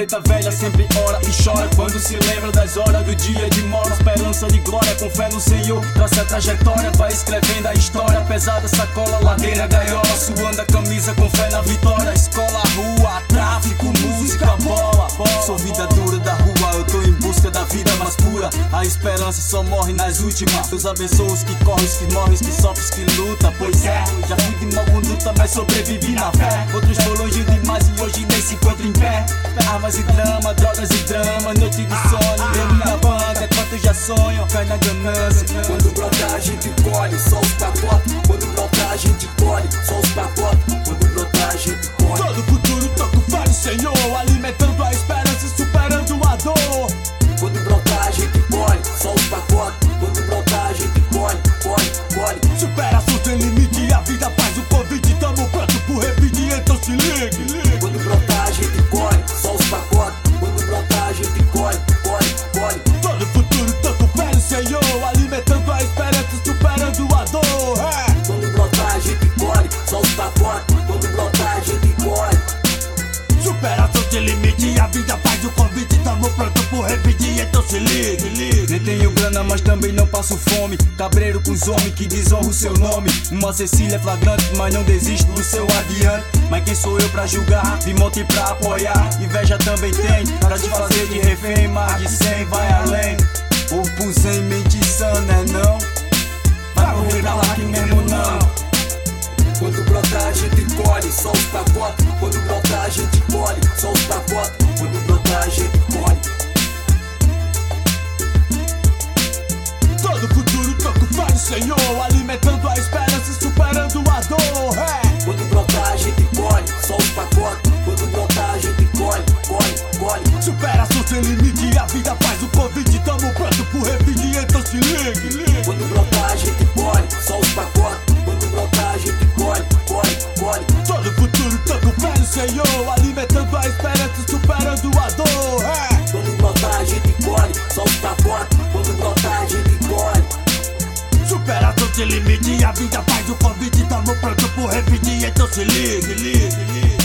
preta velha sempre ora e chora quando se lembra das horas do dia de mora. Esperança de glória, com fé no Senhor, traça a trajetória, vai escrevendo a história. Pesada sacola, ladeira, gaiola, suando a camisa com fé na vitória. Escola, rua, tráfico, música, bola. Sou vida dura da rua, eu tô em busca da vida mais pura. A esperança só morre nas últimas. Deus abençoa os que correm, os que morrem, os que sofrem, os que lutam. Pois é, já fui de mal conduta, mas sobrevivi na fé. Outros foram Armas e drama, drogas e drama, noite de sono. Dentro da banda, quanto já sonham, cai na ganância. Quando brotar a gente colhe, só os pacotes. Quando brotar a gente colhe, só os pacotes. Limite, a vida faz o convite. Tamo pronto pro revide, então se ligue. ligue. Nem tenho grana, mas também não passo fome. Cabreiro com os homens que desonram o seu nome. Uma Cecília flagrante, mas não desisto do seu adiante. Mas quem sou eu pra julgar? De monte pra apoiar. Inveja também tem, pra te fazer de refém. Mais de 100 vai além. Corpo sem mente sã, né não? Vai morrer pra lá que mesmo não. Quando brotar a gente colhe, só os Senhor, alimentando a esperança e superando a dor. É. Quando brotar a gente colhe, só os pacotes. Quando brotar a gente colhe, colhe, colhe. Superação sem limite, a vida faz o convite. Tamo pronto pro revide, então se ligue. ligue. Quando brotar a gente colhe, só os pacotes. Quando brotar a gente colhe, colhe, colhe. Todo futuro fé no Senhor, alimentando sem limite. A vida faz o convite, tá no pronto por repetir, então se liga, se liga, liga.